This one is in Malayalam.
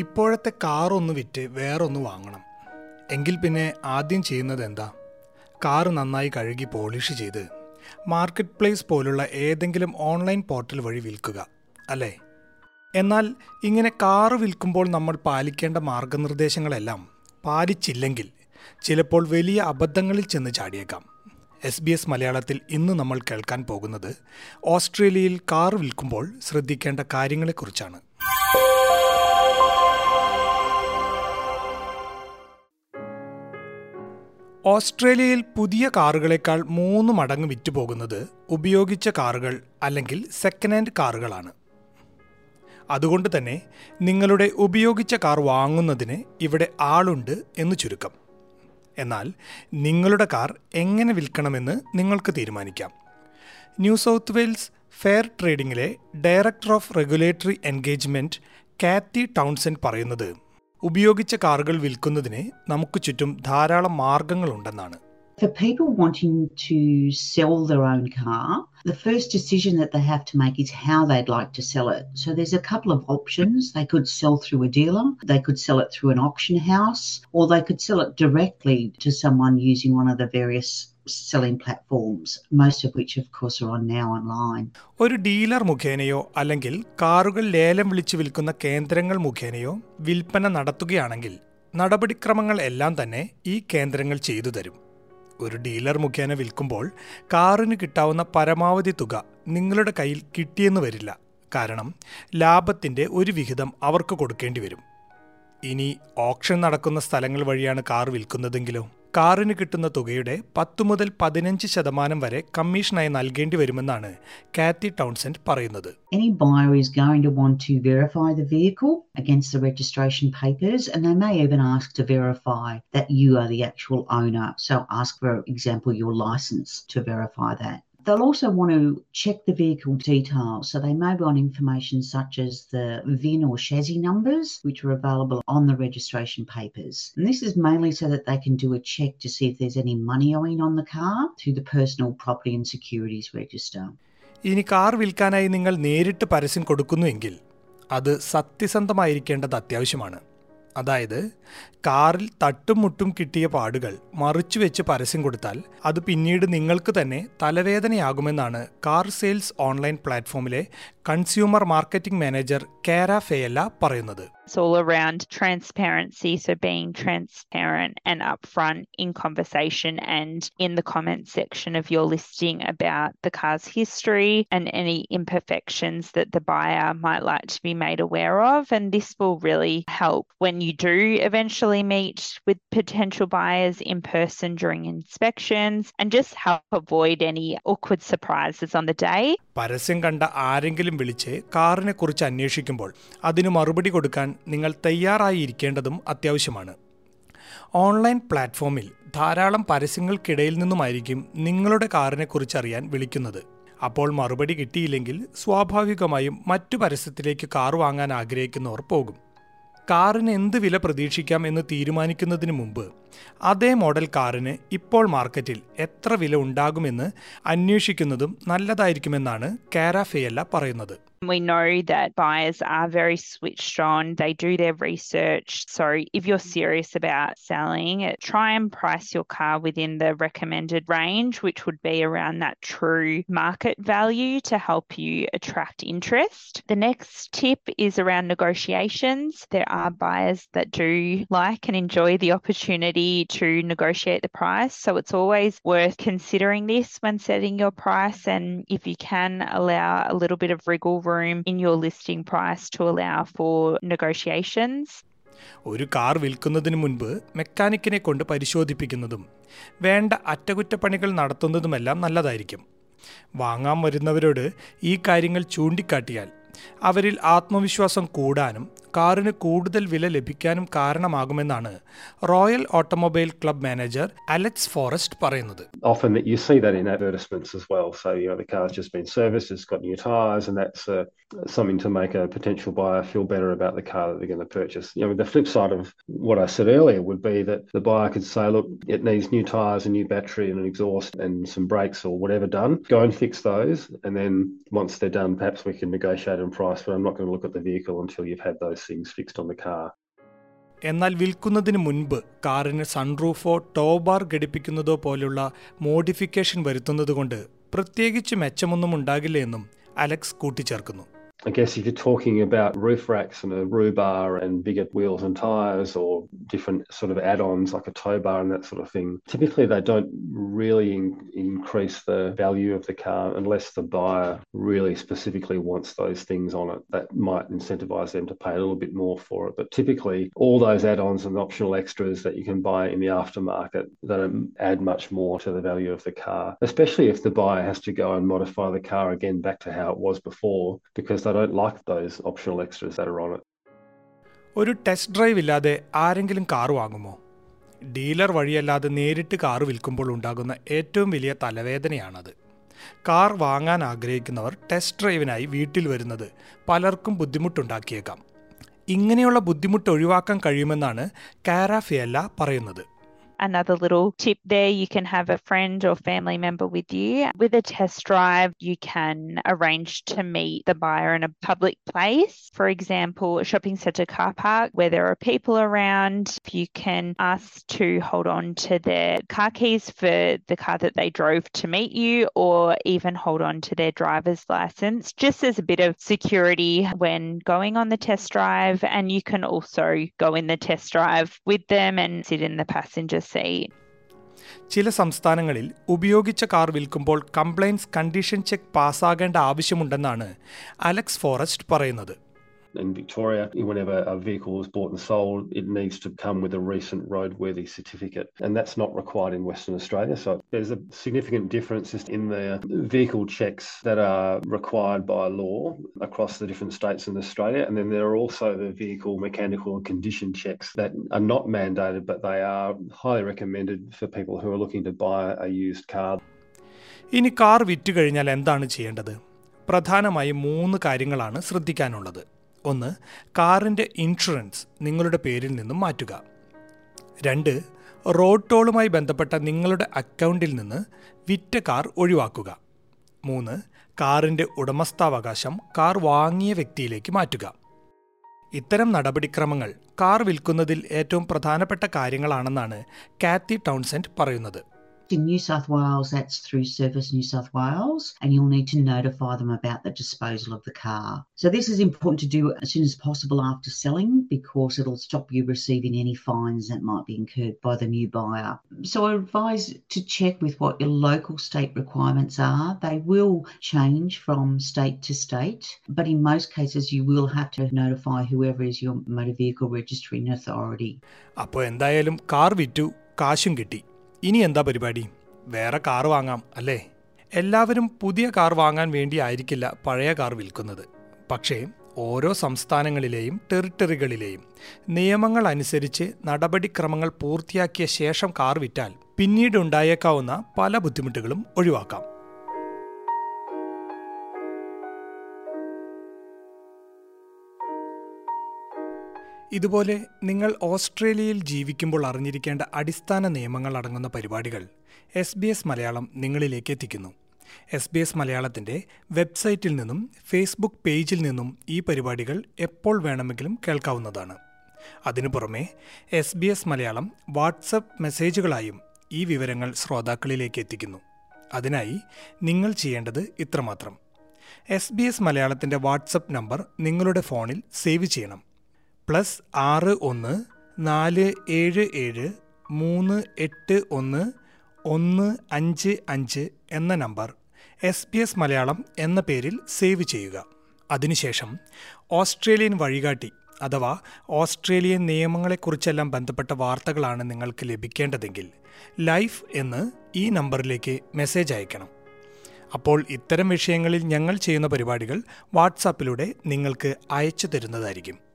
ഇപ്പോഴത്തെ കാറൊന്ന് വിറ്റ് വേറൊന്ന് വാങ്ങണം. എങ്കിൽ പിന്നെ ആദ്യം ചെയ്യുന്നത് എന്താ? കാർ നന്നായി കഴുകി പോളിഷ് ചെയ്ത് മാർക്കറ്റ് പ്ലേസ് പോലുള്ള ഏതെങ്കിലും ഓൺലൈൻ പോർട്ടൽ വഴി വിൽക്കുക അല്ലേ? എന്നാൽ ഇങ്ങനെ കാറ് വിൽക്കുമ്പോൾ നമ്മൾ പാലിക്കേണ്ട മാർഗനിർദ്ദേശങ്ങളെല്ലാം പാലിച്ചില്ലെങ്കിൽ ചിലപ്പോൾ വലിയ അബദ്ധങ്ങളിൽ ചെന്ന് ചാടിയേക്കാം. എസ് ബി എസ് മലയാളത്തിൽ ഇന്ന് നമ്മൾ കേൾക്കാൻ പോകുന്നത് ഓസ്ട്രേലിയയിൽ കാർ വിൽക്കുമ്പോൾ ശ്രദ്ധിക്കേണ്ട കാര്യങ്ങളെക്കുറിച്ചാണ്. ഓസ്ട്രേലിയയിൽ പുതിയ കാറുകളേക്കാൾ മൂന്ന് മടങ്ങ് വിറ്റുപോകുന്നത് ഉപയോഗിച്ച കാറുകൾ അല്ലെങ്കിൽ സെക്കൻഡ് ഹാൻഡ് കാറുകളാണ്. അതുകൊണ്ട് തന്നെ നിങ്ങളുടെ ഉപയോഗിച്ച കാർ വാങ്ങുന്നതിന് ഇവിടെ ആളുണ്ട് എന്ന് ചുരുക്കം. എന്നാൽ നിങ്ങളുടെ കാർ എങ്ങനെ വിൽക്കണമെന്ന് നിങ്ങൾക്ക് തീരുമാനിക്കാം. New South Wales fair ട്രേഡിംഗിലെ director of regulatory engagement Cathy Townsend പറയുന്നത് ഉപയോഗിച്ച കാറുകൾ വിൽക്കുന്നതിന് നമുക്ക് ചുറ്റും ധാരാളം മാർഗങ്ങളുണ്ടെന്നാണ് For people wanting to sell their own car, the first decision that they have to make is how they'd like to sell it. So there's a couple of options. They could sell through a dealer, they could sell it through an auction house, or they could sell it directly to someone using one of the various selling platforms, most of which, of course, are on now online. ഒരു ഡീലർ മുഖേനയോ അല്ലെങ്കിൽ കാറുകൾ ലേലം വിളിച്ചു വിൽക്കുന്ന കേന്ദ്രങ്ങൾ മുഖേനയോ വിൽപ്പന നടത്തുകയാണെങ്കിൽ നടപടിക്രമങ്ങൾ എല്ലാം തന്നെ ഈ കേന്ദ്രങ്ങൾ ചെയ്തു തരും. ഒരു ഡീലർ മുഖേന വിൽക്കുമ്പോൾ കാറിന് കിട്ടാവുന്ന പരമാവധി തുക നിങ്ങളുടെ കയ്യിൽ കിട്ടിയെന്ന് വരില്ല. കാരണം ലാഭത്തിന്റെ ഒരു വിഹിതം അവർക്ക് കൊടുക്കേണ്ടി വരും. ഇനി ഓപ്ഷൻ നടക്കുന്ന സ്ഥലങ്ങൾ വഴിയാണ് കാർ വിൽക്കുന്നതെങ്കിലോ? കാറിന് കിട്ടുന്ന തുകയുടെ പത്തു മുതൽ പതിനഞ്ച് ശതമാനം വരെ കമ്മീഷനായി നൽകേണ്ടി വരുമെന്നാണ് കാത്തി ടൗൺസെന്റ് പറയുന്നത് Any buyer is going to want to verify the vehicle against the registration papers, and they may even ask to verify that you are the actual owner. So, ask, for example, your license to verify that. They'll also want to check the vehicle details. So they may want information such as the VIN or chassis numbers, which are available on the registration papers. And this is mainly so that they can do a check to see if there's any money owing on the car through the Personal Property and Securities Register. ഇനി കാർ വിൽക്കാനായി നിങ്ങൾ നേരിട്ട് പരസ്യം കൊടുക്കുന്നുവെങ്കിൽ അത് സത്യസന്ധമായിരിക്കേണ്ടത് അത്യാവശ്യമാണ് അതായത് കാറിൽ തട്ടും മുട്ടും കിട്ടിയ പാടുകൾ മറിച്ചു വെച്ച് പരസ്യം കൊടുത്താൽ അത് പിന്നീട് നിങ്ങൾക്ക് തന്നെ തലവേദനയാകുമെന്നാണ് കാർ സെയിൽസ് ഓൺലൈൻ പ്ലാറ്റ്ഫോമിലെ കൺസ്യൂമർ മാർക്കറ്റിംഗ് മാനേജർ കേര ഫെയല്ല പറയുന്നത് It's all around transparency. So being transparent and upfront in conversation and in the comment section of your listing about the car's history and any imperfections that the buyer might like to be made aware of. And this will really help when you do eventually meet with potential buyers in person during inspections and just help avoid any awkward surprises on the day. പരസ്യം കണ്ട ആരെങ്കിലും വിളിച്ച് കാറിനെ കുറിച്ച് അന്വേഷിക്കുമ്പോൾ അതിന് മറുപടി കൊടുക്കാൻ നിങ്ങൾ തയ്യാറായിരിക്കേണ്ടതും അത്യാവശ്യമാണ്. ഓൺലൈൻ പ്ലാറ്റ്ഫോമിൽ ധാരാളം പരസ്യങ്ങൾക്കിടയിൽ നിന്നുമായിരിക്കും നിങ്ങളുടെ കാറിനെ കുറിച്ചറിയാൻ വിളിക്കുന്നത്. അപ്പോൾ മറുപടി കിട്ടിയില്ലെങ്കിൽ സ്വാഭാവികമായും മറ്റു പരസ്യത്തിലേക്ക് കാർ വാങ്ങാൻ ആഗ്രഹിക്കുന്നവർ പോകും. കാറിന് എന്ത് വില പ്രതീക്ഷിക്കാം എന്ന് തീരുമാനിക്കുന്നതിന് മുമ്പ് അതേ മോഡൽ കാറിന് ഇപ്പോൾ മാർക്കറ്റിൽ എത്ര വില ഉണ്ടാകുമെന്ന് അന്വേഷിക്കുന്നതും നല്ലതായിരിക്കുമെന്നാണ് കാരാഫെയല്ല പറയുന്നത്. We know that buyers are very switched on. They do their research. So if you're serious about selling, try and price your car within the recommended range, which would be around that true market value to help you attract interest. The next tip is around negotiations. There are buyers that do like and enjoy the opportunity to negotiate the price. So it's always worth considering this when setting your price. And if you can allow a little bit of wriggle room in your listing price to allow for negotiations. ഒരു കാർ വിൽക്കുന്നതിന് മുൻപ് മെക്കാനിക്കിനെ കൊണ്ട് പരിശോധിപ്പിക്കുന്നതും വേണ്ട അറ്റകുറ്റപ്പണികൾ നടത്തുന്നതുമെല്ലാം നല്ലതായിരിക്കും വാങ്ങാൻ വരുന്നവരോട് ഈ കാര്യങ്ങൾ ചൂണ്ടിക്കാട്ടിയാൽ അവരിൽ ആത്മവിശ്വാസം കൂടാനും കാറിന് കൂടുതൽ വില ലഭിക്കാനും കാരണമാകുമെന്നാണ് Royal Automobile Club manager Alex Forrest പറയുന്നത് often that you see that in advertisements as well. So, you know, the car's just been serviced, it's got new tyres, and that's uh, something to make a potential buyer feel better about the car that they're going to purchase. You know, the flip side of what I said earlier would be that the buyer could say, look, it needs new tyres, a new battery, and an exhaust, and some brakes or whatever done. Go and fix those, and then once they're done, perhaps we can negotiate on price, but I'm not going to look at the vehicle until you've had those those things fixed on the car. എന്നാൽ വിൽക്കുന്നതിന് മുൻപ് കാറിന് സൺറൂഫോ ടോബാർ ഘടിപ്പിക്കുന്നതോ പോലുള്ള മോഡിഫിക്കേഷൻ വരുത്തുന്നതുകൊണ്ട് പ്രത്യേകിച്ച് മെച്ചമൊന്നും ഉണ്ടാകില്ല എന്നും അലക്സ് കൂട്ടിച്ചേർക്കുന്നു I guess if you're talking about roof racks and a roof bar and bigger wheels and tyres or different sort of add-ons like a tow bar and that sort of thing, typically they don't really in- increase the value of the car unless the buyer really specifically wants those things on it. That might incentivise them to pay a little bit more for it. But typically, all those add-ons and optional extras that you can buy in the aftermarket that add much more to the value of the car, especially if the buyer has to go and modify the car again back to how it was before because like those optional extras that are on it. ഒരു ടെസ്റ്റ് ഡ്രൈവ് ഇല്ലാതെ ആരെങ്കിലും കാർ വാങ്ങുമോ? ഡീലർ വഴിയല്ലാതെ നേരിട്ട് കാർ വിൽക്കുമ്പോൾ ഉണ്ടാകുന്ന ഏറ്റവും വലിയ തലവേദനയാണത്. കാർ വാങ്ങാൻ ആഗ്രഹിക്കുന്നവർ ടെസ്റ്റ് ഡ്രൈവിനായി വീട്ടിൽ വരുന്നത് പലർക്കും ബുദ്ധിമുട്ടുണ്ടാക്കിയേക്കാം. ഇങ്ങനെയുള്ള ബുദ്ധിമുട്ട് ഒഴിവാക്കാൻ കഴിയുമെന്നാണ് കാരാഫിയല്ല പറയുന്നത്. Another little tip there you can have a friend or family member with you. With a test drive, you can arrange to meet the buyer in a public place. For example, a shopping centre car park where there are people around. You can ask to hold on to their car keys for the car that they drove to meet you, or even hold on to their driver's license, just as a bit of security when going on the test drive. And you can also go in the test drive with them and sit in the passenger seat. ചില സംസ്ഥാനങ്ങളിൽ ഉപയോഗിച്ച കാർ വിൽക്കുമ്പോൾ കംപ്ലയൻസ് കണ്ടീഷൻ ചെക്ക് പാസ്സാകേണ്ട ആവശ്യമുണ്ടെന്നാണ് അലക്സ് ഫോറസ്റ്റ് പറയുന്നത് in Victoria, whenever a vehicle is bought and sold, it needs to come with a recent roadworthy certificate. And that's not required in Western Australia. So there's a significant difference in the vehicle checks that are required by law across the different states in Australia. And then there are also the vehicle mechanical condition checks that are not mandated, but they are highly recommended for people who are looking to buy a used car. ഇനി കാർ വിറ്റ് കഴിഞ്ഞാൽ എന്താണ് ചെയ്യേണ്ടത് പ്രധാനമായും മൂന്ന് കാര്യങ്ങളാണ് ശ്രദ്ധിക്കാനുള്ളത് ഒന്ന് കാറിന്റെ ഇൻഷുറൻസ് നിങ്ങളുടെ പേരിൽ നിന്നും മാറ്റുക. രണ്ട് റോഡ് ടോളുമായി ബന്ധപ്പെട്ട നിങ്ങളുടെ അക്കൗണ്ടിൽ നിന്ന് വിറ്റ കാർ ഒഴിവാക്കുക. മൂന്ന് കാറിന്റെ ഉടമസ്ഥാവകാശം കാർ വാങ്ങിയ വ്യക്തിയിലേക്ക് മാറ്റുക. ഇത്തരം നടപടിക്രമങ്ങൾ കാർ വിൽക്കുന്നതിൽ ഏറ്റവും പ്രധാനപ്പെട്ട കാര്യങ്ങളാണെന്നാണ് കാത്തി ടൗൺസെന്റ് പറയുന്നത്. In New South Wales, that's through Service New South Wales, and you'll need to notify them about the disposal of the car. So, this is important to do as soon as possible after selling because it'll stop you receiving any fines that might be incurred by the new buyer. So, I advise to check with what your local state requirements are. They will change from state to state, but in most cases, you will have to notify whoever is your motor vehicle registering authority. അപ്പോൾ എന്തായാലും കാർ വിറ്റു കാശും കിട്ടി ഇനി എന്താ പരിപാടി? വേറെ കാർ വാങ്ങാം അല്ലേ? എല്ലാവരും പുതിയ കാർ വാങ്ങാൻ വേണ്ടി ആയിരിക്കില്ല പഴയ കാർ വിൽക്കുന്നത്. പക്ഷേ ഓരോ സംസ്ഥാനങ്ങളിലെയും ടെറിട്ടറികളിലെയും നിയമങ്ങൾ അനുസരിച്ച് നടപടിക്രമങ്ങൾ പൂർത്തിയാക്കിയ ശേഷം കാർ വിറ്റാൽ പിന്നീട് ഉണ്ടായേക്കാവുന്ന പല ബുദ്ധിമുട്ടുകളും ഒഴിവാക്കാം. ഇതുപോലെ നിങ്ങൾ ഓസ്ട്രേലിയയിൽ ജീവിക്കുമ്പോൾ അറിഞ്ഞിരിക്കേണ്ട അടിസ്ഥാന നിയമങ്ങൾ അടങ്ങുന്ന പരിപാടികൾ എസ് ബി എസ് മലയാളം നിങ്ങളിലേക്ക് എത്തിക്കുന്നു. എസ് ബി എസ് മലയാളത്തിന്റെ വെബ്സൈറ്റിൽ നിന്നും ഫേസ്ബുക്ക് പേജിൽ നിന്നും ഈ പരിപാടികൾ എപ്പോൾ വേണമെങ്കിലും കേൾക്കാവുന്നതാണ്. അതിനു പുറമെ S B S Malayalam WhatsApp മെസ്സേജുകളായും ഈ വിവരങ്ങൾ ശ്രോതാക്കളിലേക്ക് എത്തിക്കുന്നു. അതിനായി നിങ്ങൾ ചെയ്യേണ്ടത് ഇത്രമാത്രം. എസ് ബി എസ് മലയാളത്തിന്റെ വാട്സപ്പ് നമ്പർ നിങ്ങളുടെ ഫോണിൽ സേവ് ചെയ്യണം. പ്ലസ് ആറ് ഒന്ന് നാല് ഏഴ് ഏഴ് മൂന്ന് എട്ട് ഒന്ന് ഒന്ന് അഞ്ച് അഞ്ച് എന്ന number S B S Malayalam എന്ന പേരിൽ സേവ് ചെയ്യുക. അതിനുശേഷം ഓസ്ട്രേലിയൻ വഴികാട്ടി അഥവാ ഓസ്ട്രേലിയൻ നിയമങ്ങളെക്കുറിച്ചെല്ലാം ബന്ധപ്പെട്ട വാർത്തകളാണ് നിങ്ങൾക്ക് ലഭിക്കേണ്ടതെങ്കിൽ ലൈഫ് എന്ന് ഈ നമ്പറിലേക്ക് മെസ്സേജ് അയക്കണം. അപ്പോൾ ഇത്തരം വിഷയങ്ങളിൽ ഞങ്ങൾ ചെയ്യുന്ന പരിപാടികൾ വാട്സാപ്പിലൂടെ നിങ്ങൾക്ക് അയച്ചു തരുന്നതായിരിക്കും.